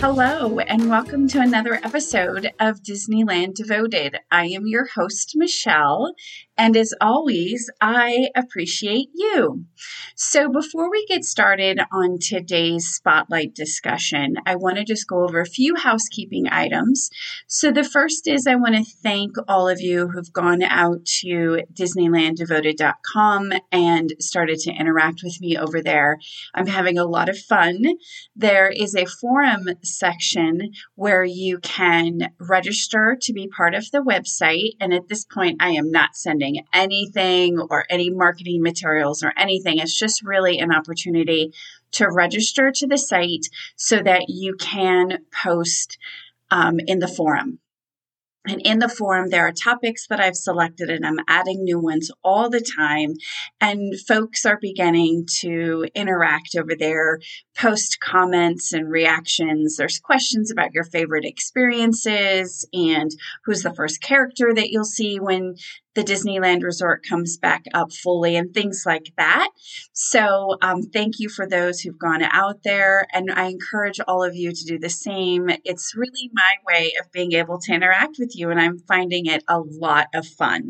Hello, and welcome to another episode of Disneyland Devoted. I am your host, Michelle, and as always, I appreciate you. So, before we get started on today's spotlight discussion, I want to just go over a few housekeeping items. So, the first is I want to thank all of you who've gone out to DisneylandDevoted.com and started to interact with me over there. I'm having a lot of fun. There is a forum section where you can register to be part of the website. And at this point, I am not sending anything or any marketing materials or anything. It's just really an opportunity to register to the site so that you can post um, in the forum. And in the forum, there are topics that I've selected, and I'm adding new ones all the time. And folks are beginning to interact over there, post comments and reactions. There's questions about your favorite experiences and who's the first character that you'll see when the Disneyland Resort comes back up fully and things like that. So, um, thank you for those who've gone out there, and I encourage all of you to do the same. It's really my way of being able to interact with you, and I'm finding it a lot of fun.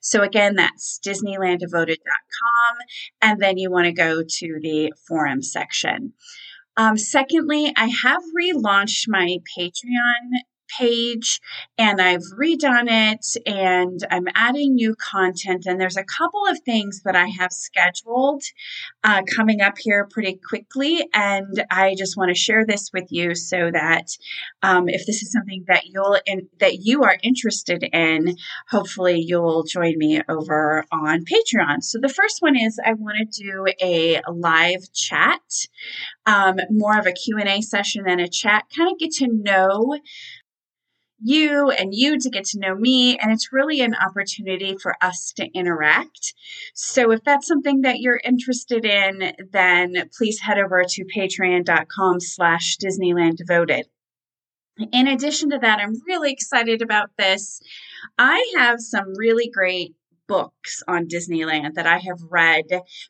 So, again, that's DisneylandDevoted.com, and then you want to go to the forum section. Um, secondly, I have relaunched my Patreon page and I've redone it and I'm adding new content. And there's a couple of things that I have scheduled uh, coming up here pretty quickly. And I just want to share this with you so that um, if this is something that you'll in, that you are interested in, hopefully you'll join me over on Patreon. So the first one is I want to do a live chat, um, more of a Q&A session than a chat, kind of get to know you and you to get to know me. And it's really an opportunity for us to interact. So if that's something that you're interested in, then please head over to patreon.com slash Disneyland devoted. In addition to that, I'm really excited about this. I have some really great books on Disneyland that I have read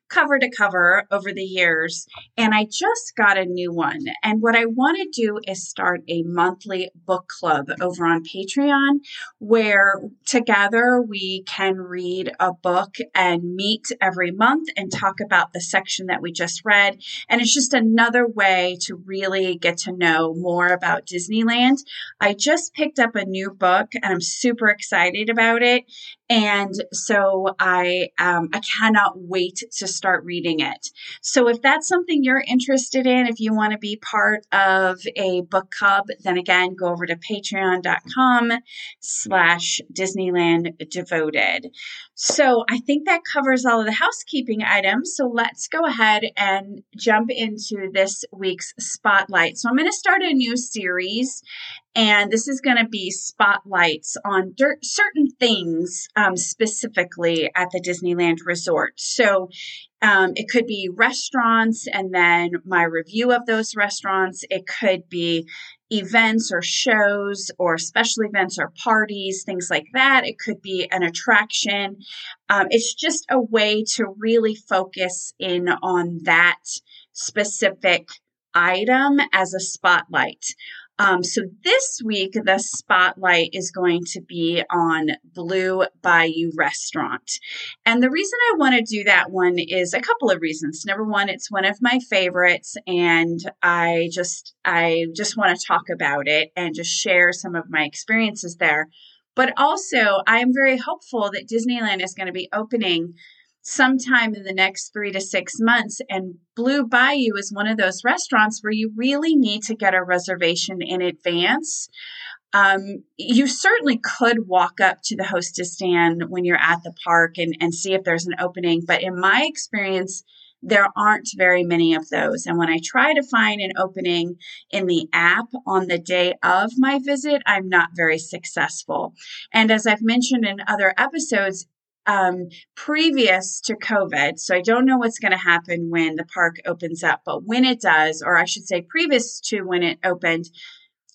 cover to cover over the years. And I just got a new one. And what I want to do is start a monthly book club over on Patreon where together we can read a book and meet every month and talk about the section that we just read. And it's just another way to really get to know more about Disneyland. I just picked up a new book and I'm super excited about it. And so I um, I cannot wait to start reading it. So if that's something you're interested in, if you want to be part of a book club, then again go over to patreon.com slash Disneyland devoted. So I think that covers all of the housekeeping items. So let's go ahead and jump into this week's spotlight. So I'm going to start a new series and this is going to be spotlights on dirt, certain things um, specifically at the Disneyland Resort. So um, it could be restaurants and then my review of those restaurants. It could be events or shows or special events or parties, things like that. It could be an attraction. Um, it's just a way to really focus in on that specific item as a spotlight. Um, so this week, the spotlight is going to be on Blue Bayou Restaurant. And the reason I want to do that one is a couple of reasons. Number one, it's one of my favorites, and I just I just want to talk about it and just share some of my experiences there. But also, I am very hopeful that Disneyland is going to be opening sometime in the next three to six months. And Blue Bayou is one of those restaurants where you really need to get a reservation in advance. Um, you certainly could walk up to the hostess stand when you're at the park and, and see if there's an opening. But in my experience, there aren't very many of those. And when I try to find an opening in the app on the day of my visit, I'm not very successful. And as I've mentioned in other episodes, um, previous to COVID. So I don't know what's going to happen when the park opens up, but when it does, or I should say previous to when it opened,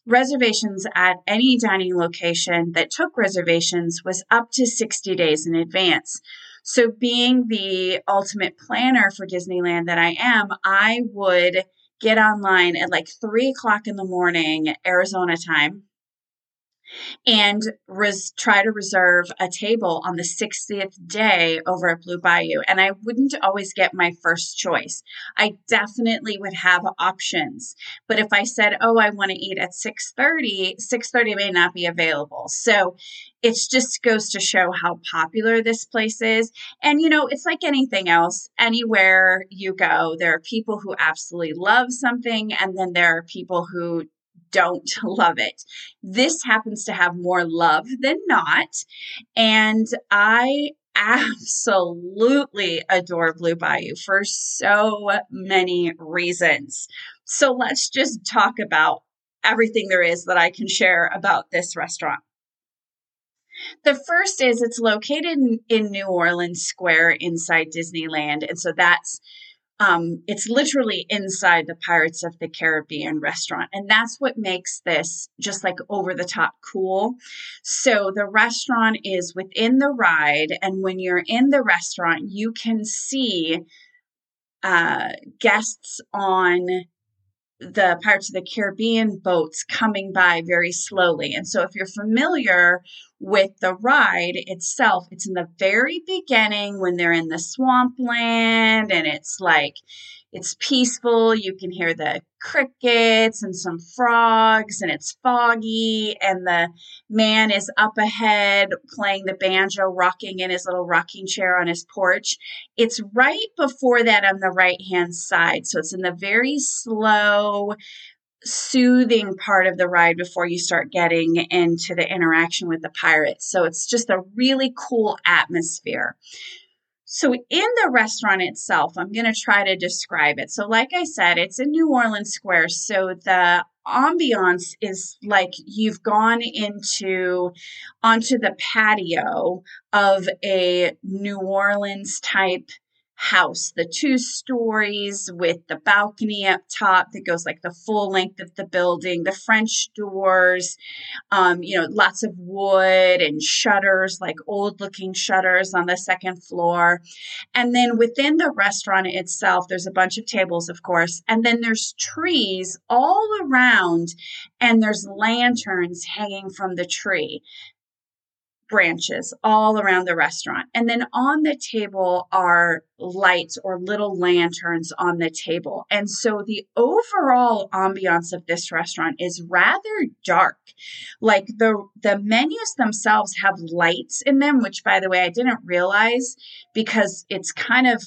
reservations at any dining location that took reservations was up to 60 days in advance. So being the ultimate planner for Disneyland that I am, I would get online at like three o'clock in the morning, Arizona time, and res- try to reserve a table on the 60th day over at Blue Bayou. And I wouldn't always get my first choice. I definitely would have options. But if I said, "Oh, I want to eat at 6:30," 6:30 may not be available. So it just goes to show how popular this place is. And you know, it's like anything else. Anywhere you go, there are people who absolutely love something and then there are people who don't love it. This happens to have more love than not. And I absolutely adore Blue Bayou for so many reasons. So let's just talk about everything there is that I can share about this restaurant. The first is it's located in, New Orleans Square inside Disneyland. And so that's um, it's literally inside the Pirates of the Caribbean restaurant. And that's what makes this just like over the top cool. So the restaurant is within the ride. And when you're in the restaurant, you can see uh, guests on the Pirates of the Caribbean boats coming by very slowly. And so, if you're familiar with the ride itself, it's in the very beginning when they're in the swampland and it's like it's peaceful. You can hear the crickets and some frogs, and it's foggy. And the man is up ahead playing the banjo, rocking in his little rocking chair on his porch. It's right before that on the right hand side. So it's in the very slow, soothing part of the ride before you start getting into the interaction with the pirates. So it's just a really cool atmosphere. So, in the restaurant itself, I'm going to try to describe it. So, like I said, it's in New Orleans Square. So, the ambiance is like you've gone into onto the patio of a New Orleans type house, the two stories with the balcony up top that goes like the full length of the building, the French doors, um, you know, lots of wood and shutters, like old looking shutters on the second floor. And then within the restaurant itself, there's a bunch of tables, of course, and then there's trees all around, and there's lanterns hanging from the tree branches all around the restaurant. And then on the table are lights or little lanterns on the table. And so the overall ambiance of this restaurant is rather dark. Like the the menus themselves have lights in them, which by the way I didn't realize because it's kind of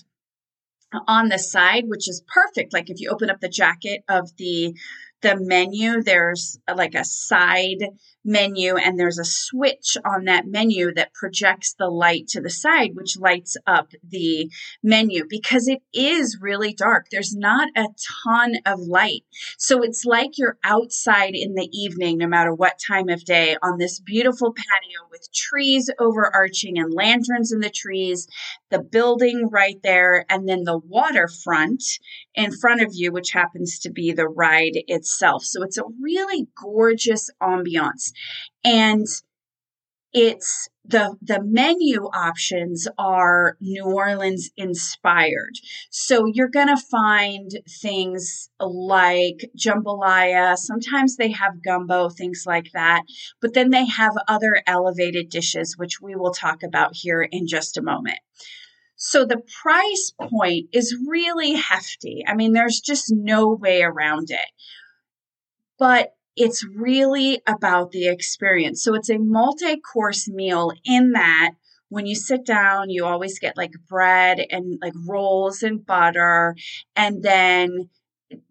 on the side, which is perfect. Like if you open up the jacket of the the menu, there's like a side menu and there's a switch on that menu that projects the light to the side, which lights up the menu because it is really dark. There's not a ton of light. So it's like you're outside in the evening, no matter what time of day, on this beautiful patio with trees overarching and lanterns in the trees, the building right there, and then the waterfront in front of you, which happens to be the ride itself. So it's a really gorgeous ambiance. And it's the the menu options are New Orleans inspired. So you're going to find things like jambalaya, sometimes they have gumbo, things like that, but then they have other elevated dishes which we will talk about here in just a moment. So the price point is really hefty. I mean, there's just no way around it. But it's really about the experience. So it's a multi course meal in that when you sit down, you always get like bread and like rolls and butter. And then,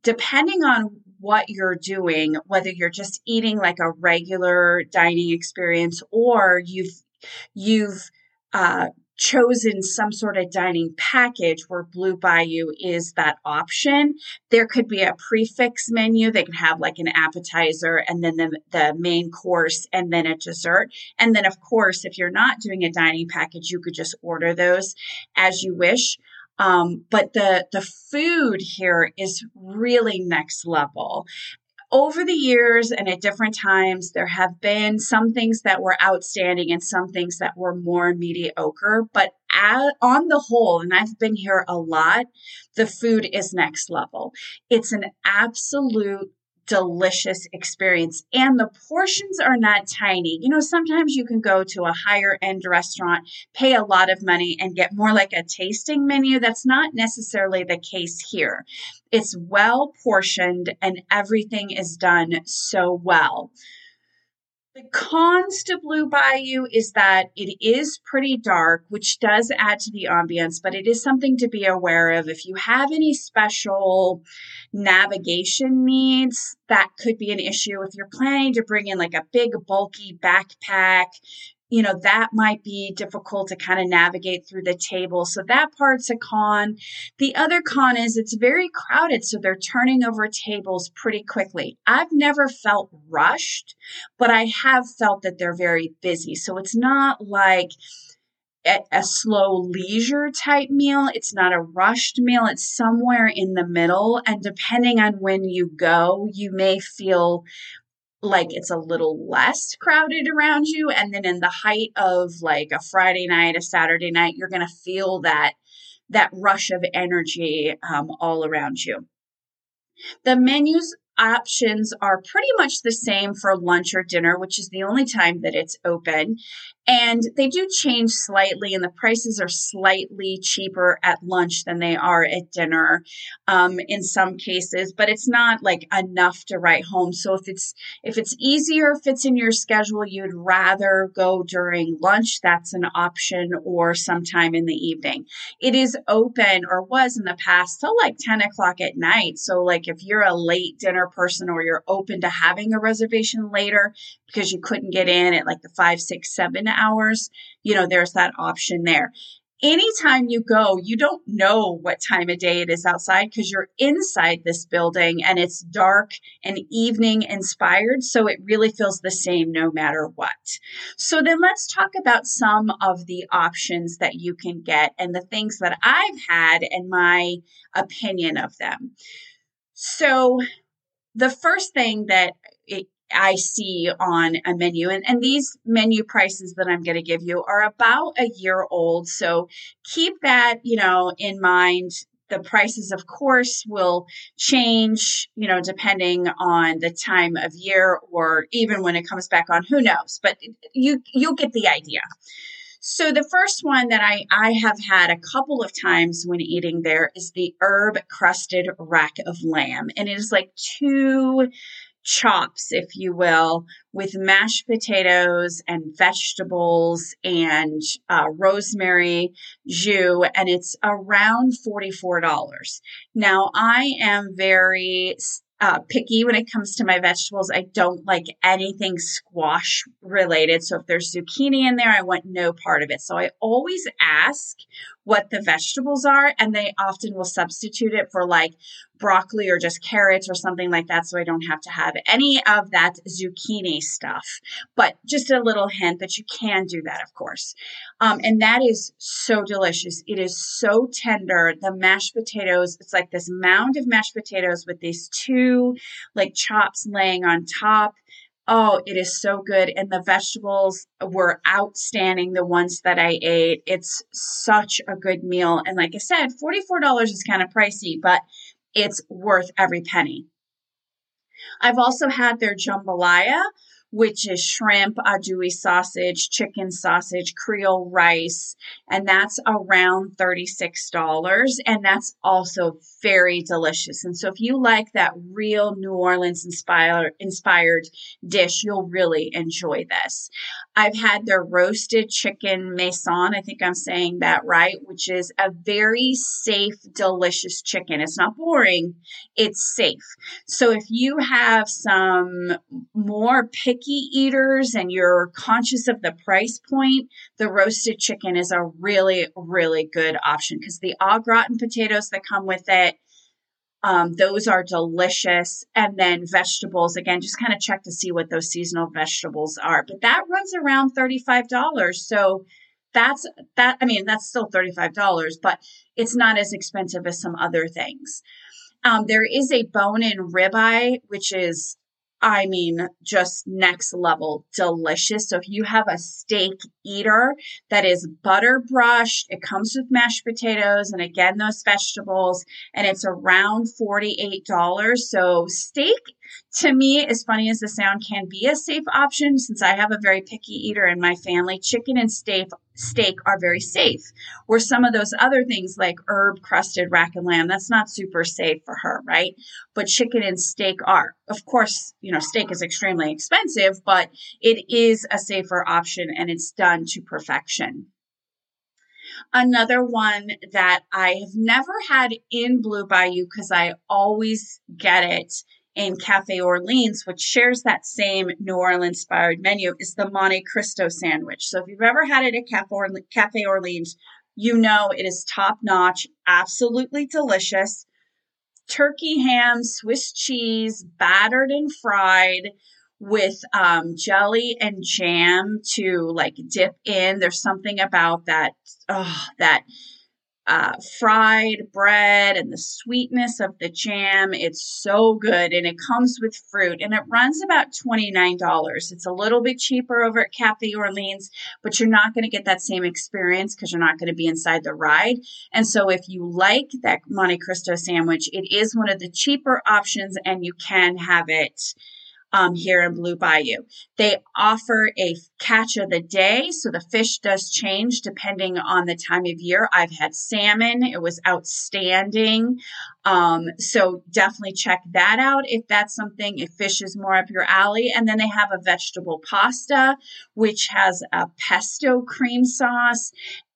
depending on what you're doing, whether you're just eating like a regular dining experience or you've, you've, uh, chosen some sort of dining package where Blue Bayou is that option. There could be a prefix menu. They can have like an appetizer and then the, the main course and then a dessert. And then, of course, if you're not doing a dining package, you could just order those as you wish. Um, but the the food here is really next level over the years and at different times, there have been some things that were outstanding and some things that were more mediocre. But as, on the whole, and I've been here a lot, the food is next level. It's an absolute delicious experience. And the portions are not tiny. You know, sometimes you can go to a higher end restaurant, pay a lot of money, and get more like a tasting menu. That's not necessarily the case here. It's well portioned and everything is done so well. The cons to Blue Bayou is that it is pretty dark, which does add to the ambience, but it is something to be aware of. If you have any special navigation needs, that could be an issue. If you're planning to bring in like a big, bulky backpack, you know, that might be difficult to kind of navigate through the table. So that part's a con. The other con is it's very crowded. So they're turning over tables pretty quickly. I've never felt rushed, but I have felt that they're very busy. So it's not like, a slow leisure type meal. It's not a rushed meal. It's somewhere in the middle. And depending on when you go, you may feel like it's a little less crowded around you. And then in the height of like a Friday night, a Saturday night, you're going to feel that that rush of energy um, all around you. The menus options are pretty much the same for lunch or dinner, which is the only time that it's open. And they do change slightly, and the prices are slightly cheaper at lunch than they are at dinner um, in some cases, but it's not like enough to write home. So if it's if it's easier, fits in your schedule, you'd rather go during lunch, that's an option, or sometime in the evening. It is open or was in the past till like 10 o'clock at night. So like if you're a late dinner person or you're open to having a reservation later because you couldn't get in at like the five, six, seven hours, you know, there's that option there. Anytime you go, you don't know what time of day it is outside because you're inside this building and it's dark and evening inspired. So it really feels the same no matter what. So then let's talk about some of the options that you can get and the things that I've had and my opinion of them. So the first thing that I see on a menu. And, and these menu prices that I'm going to give you are about a year old. So keep that, you know, in mind. The prices, of course, will change, you know, depending on the time of year or even when it comes back on, who knows, but you, you'll get the idea. So the first one that I, I have had a couple of times when eating there is the herb crusted rack of lamb. And it is like two chops, if you will, with mashed potatoes and vegetables and uh, rosemary jus, and it's around $44. Now, I am very uh, picky when it comes to my vegetables. I don't like anything squash related. So if there's zucchini in there, I want no part of it. So I always ask what the vegetables are, and they often will substitute it for like broccoli or just carrots or something like that. So I don't have to have any of that zucchini stuff. But just a little hint that you can do that, of course. Um, and that is so delicious. It is so tender. The mashed potatoes, it's like this mound of mashed potatoes with these two like chops laying on top. Oh, it is so good. And the vegetables were outstanding, the ones that I ate. It's such a good meal. And like I said, $44 is kind of pricey, but it's worth every penny. I've also had their jambalaya, which is shrimp, andouille sausage, chicken sausage, Creole rice, and that's around $36. And that's also very delicious. And so if you like that real New Orleans inspired inspired dish, you'll really enjoy this. I've had their roasted chicken maison. I think I'm saying that right, which is a very safe, delicious chicken. It's not boring, it's safe. So if you have some more picky eaters and you're conscious of the price point, the roasted chicken is a really, really good option because the au gratin potatoes that come with it um, those are delicious. And then vegetables, again, just kind of check to see what those seasonal vegetables are. But that runs around $35. So that's that. I mean, that's still $35, but it's not as expensive as some other things. Um, there is a bone in ribeye, which is I mean, just next level delicious. So if you have a steak eater that is butter brushed, it comes with mashed potatoes and again, those vegetables, and it's around $48. So steak to me, as funny as the sound can be a safe option, since I have a very picky eater in my family, chicken and steak steak are very safe. Where some of those other things like herb crusted rack and lamb, that's not super safe for her, right? But chicken and steak are. Of course, you know, steak is extremely expensive, but it is a safer option and it's done to perfection. Another one that I have never had in Blue Bayou because I always get it in Cafe Orleans, which shares that same New Orleans inspired menu, is the Monte Cristo sandwich. So if you've ever had it at Cafe Orleans, you know it is top notch, absolutely delicious. Turkey ham, Swiss cheese, battered and fried with um, jelly and jam to like dip in. There's something about that, oh, that uh, fried bread and the sweetness of the jam. It's so good and it comes with fruit and it runs about $29. It's a little bit cheaper over at Cafe Orleans, but you're not going to get that same experience because you're not going to be inside the ride. And so if you like that Monte Cristo sandwich, it is one of the cheaper options and you can have it um, here in Blue Bayou. They offer a catch of the day, so the fish does change depending on the time of year. I've had salmon, it was outstanding. Um, so definitely check that out if that's something, if fish is more up your alley. And then they have a vegetable pasta, which has a pesto cream sauce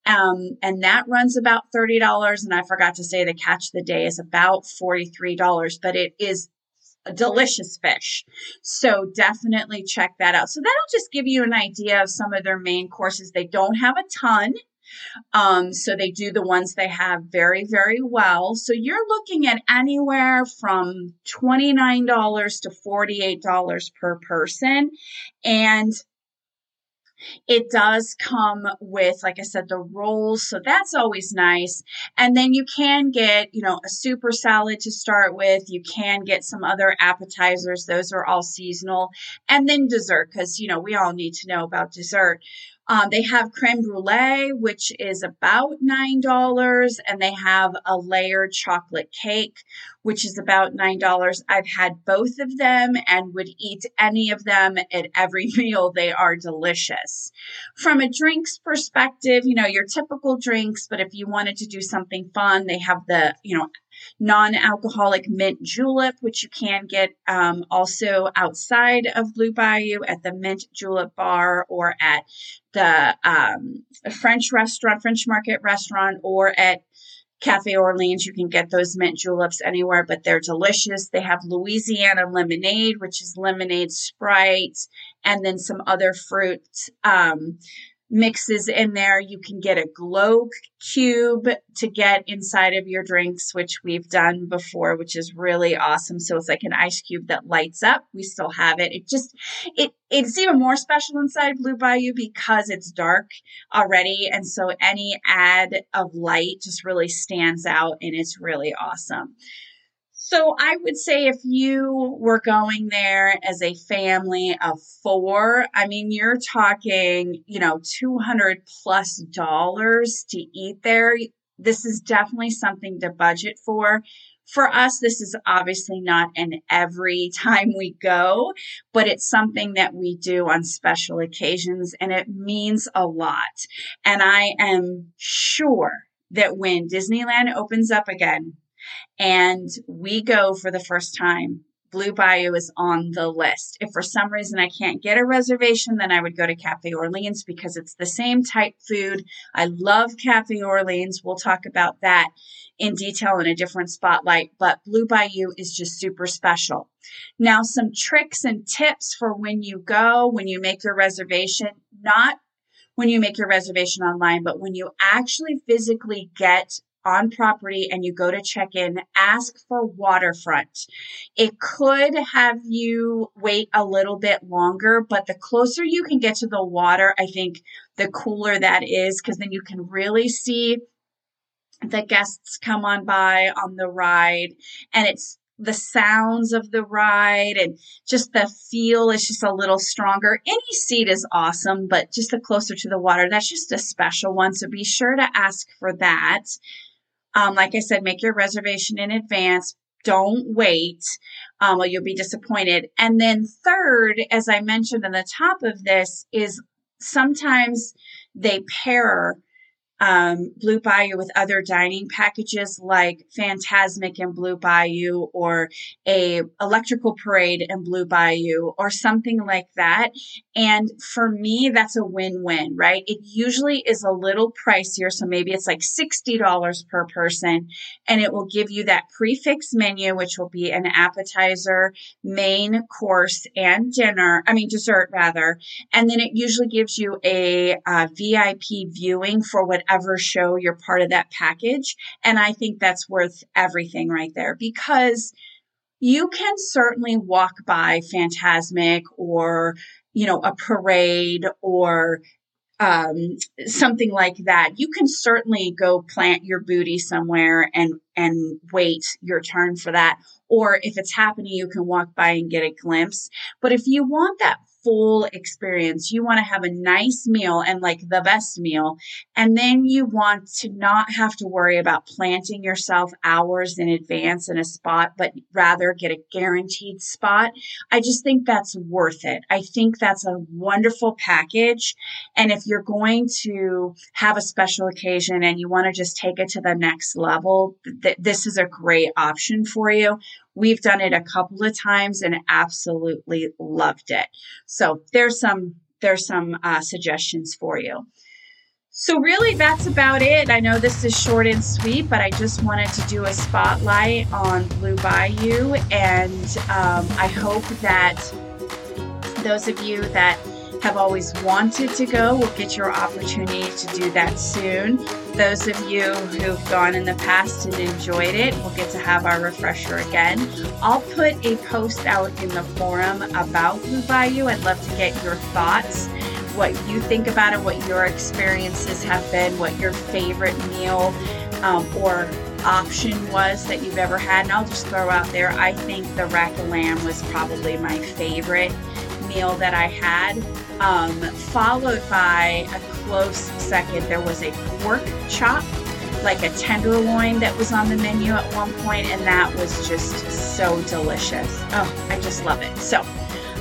um, and that runs about $30. And I forgot to say the catch of the day is about $43, but it is a delicious fish. So definitely check that out. So that'll just give you an idea of some of their main courses. They don't have a ton. Um, so they do the ones they have very, very well. So you're looking at anywhere from $29 to $48 per person. And it does come with, like I said, the rolls. So that's always nice. And then you can get, you know, a super salad to start with. You can get some other appetizers. Those are all seasonal. And then dessert, because, you know, we all need to know about dessert. Um, they have creme brulee, which is about $9, and they have a layered chocolate cake, which is about $9. I've had both of them and would eat any of them at every meal. They are delicious. From a drinks perspective, you know, your typical drinks, but if you wanted to do something fun, they have the, you know, non-alcoholic mint julep, which you can get um, also outside of Blue Bayou at the Mint Julep Bar or at the um, French restaurant, French Market restaurant, or at Cafe Orleans. You can get those mint juleps anywhere, but they're delicious. They have Louisiana lemonade, which is lemonade Sprite, and then some other fruit. Um, mixes in there. You can get a glow cube to get inside of your drinks, which we've done before, which is really awesome. So it's like an ice cube that lights up. We still have it. It just it it's even more special inside Blue Bayou because it's dark already. And so any add of light just really stands out and it's really awesome. So I would say if you were going there as a family of four, I mean, you're talking, you know, 200 plus dollars to eat there. This is definitely something to budget for. For us, this is obviously not an every time we go, but it's something that we do on special occasions and it means a lot. And I am sure that when Disneyland opens up again, and we go for the first time. Blue Bayou is on the list. If for some reason I can't get a reservation, then I would go to Cafe Orleans because it's the same type food. I love Cafe Orleans. We'll talk about that in detail in a different spotlight, but Blue Bayou is just super special. Now, some tricks and tips for when you go, when you make your reservation, not when you make your reservation online, but when you actually physically get on property and you go to check in, ask for waterfront. It could have you wait a little bit longer, but the closer you can get to the water, I think the cooler that is because then you can really see the guests come on by on the ride and it's the sounds of the ride and just the feel is just a little stronger. Any seat is awesome, but just the closer to the water, that's just a special one. So be sure to ask for that. Um, like I said, make your reservation in advance. Don't wait, um, or you'll be disappointed. And then third, as I mentioned on the top of this, is sometimes they pair um, Blue Bayou with other dining packages like Fantasmic and Blue Bayou or a electrical parade in Blue Bayou or something like that. And for me, that's a win-win, right? It usually is a little pricier. So maybe it's like $60 per person and it will give you that prefix menu, which will be an appetizer, main course and dinner. I mean, dessert rather. And then it usually gives you a, uh, a VIP viewing for whatever show you're part of that package. And I think that's worth everything right there because you can certainly walk by Fantasmic or, you know, a parade or um, something like that. You can certainly go plant your booty somewhere and and wait your turn for that. Or if it's happening, you can walk by and get a glimpse. But if you want that full experience. You want to have a nice meal and like the best meal. And then you want to not have to worry about planting yourself hours in advance in a spot, but rather get a guaranteed spot. I just think that's worth it. I think that's a wonderful package. And if you're going to have a special occasion and you want to just take it to the next level, th- this is a great option for you. We've done it a couple of times and absolutely loved it. So there's some there's some uh, suggestions for you. So really, that's about it. I know this is short and sweet, but I just wanted to do a spotlight on Blue Bayou, and um, I hope that those of you that have always wanted to go will get your opportunity to do that soon. Those of you who've gone in the past and enjoyed it will get to have our refresher again. I'll put a post out in the forum about Blue Bayou. I'd love to get your thoughts, what you think about it, what your experiences have been, what your favorite meal um, or option was that you've ever had. And I'll just throw out there, I think the rack of lamb was probably my favorite meal that I had. Um, followed by a close second, there was a pork chop, like a tenderloin that was on the menu at one point, and that was just so delicious. Oh, I just love it. So,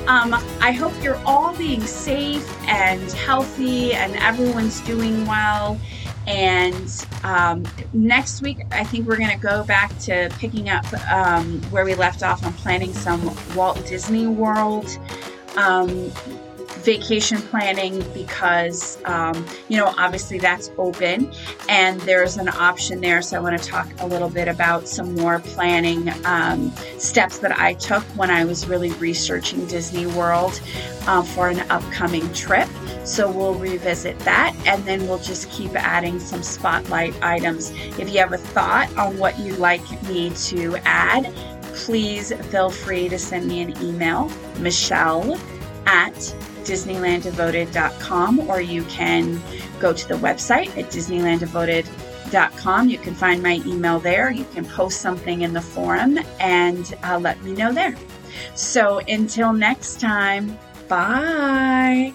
um, I hope you're all being safe and healthy and everyone's doing well. And um, next week, I think we're going to go back to picking up um, where we left off on planning some Walt Disney World um, vacation planning because, um, you know, obviously that's open and there's an option there. So I want to talk a little bit about some more planning um, steps that I took when I was really researching Disney World uh, for an upcoming trip. So we'll revisit that and then we'll just keep adding some spotlight items. If you have a thought on what you'd like me to add, please feel free to send me an email, Michelle at DisneylandDevoted.com, or you can go to the website at DisneylandDevoted.com. You can find my email there. You can post something in the forum and uh, let me know there. So until next time, bye.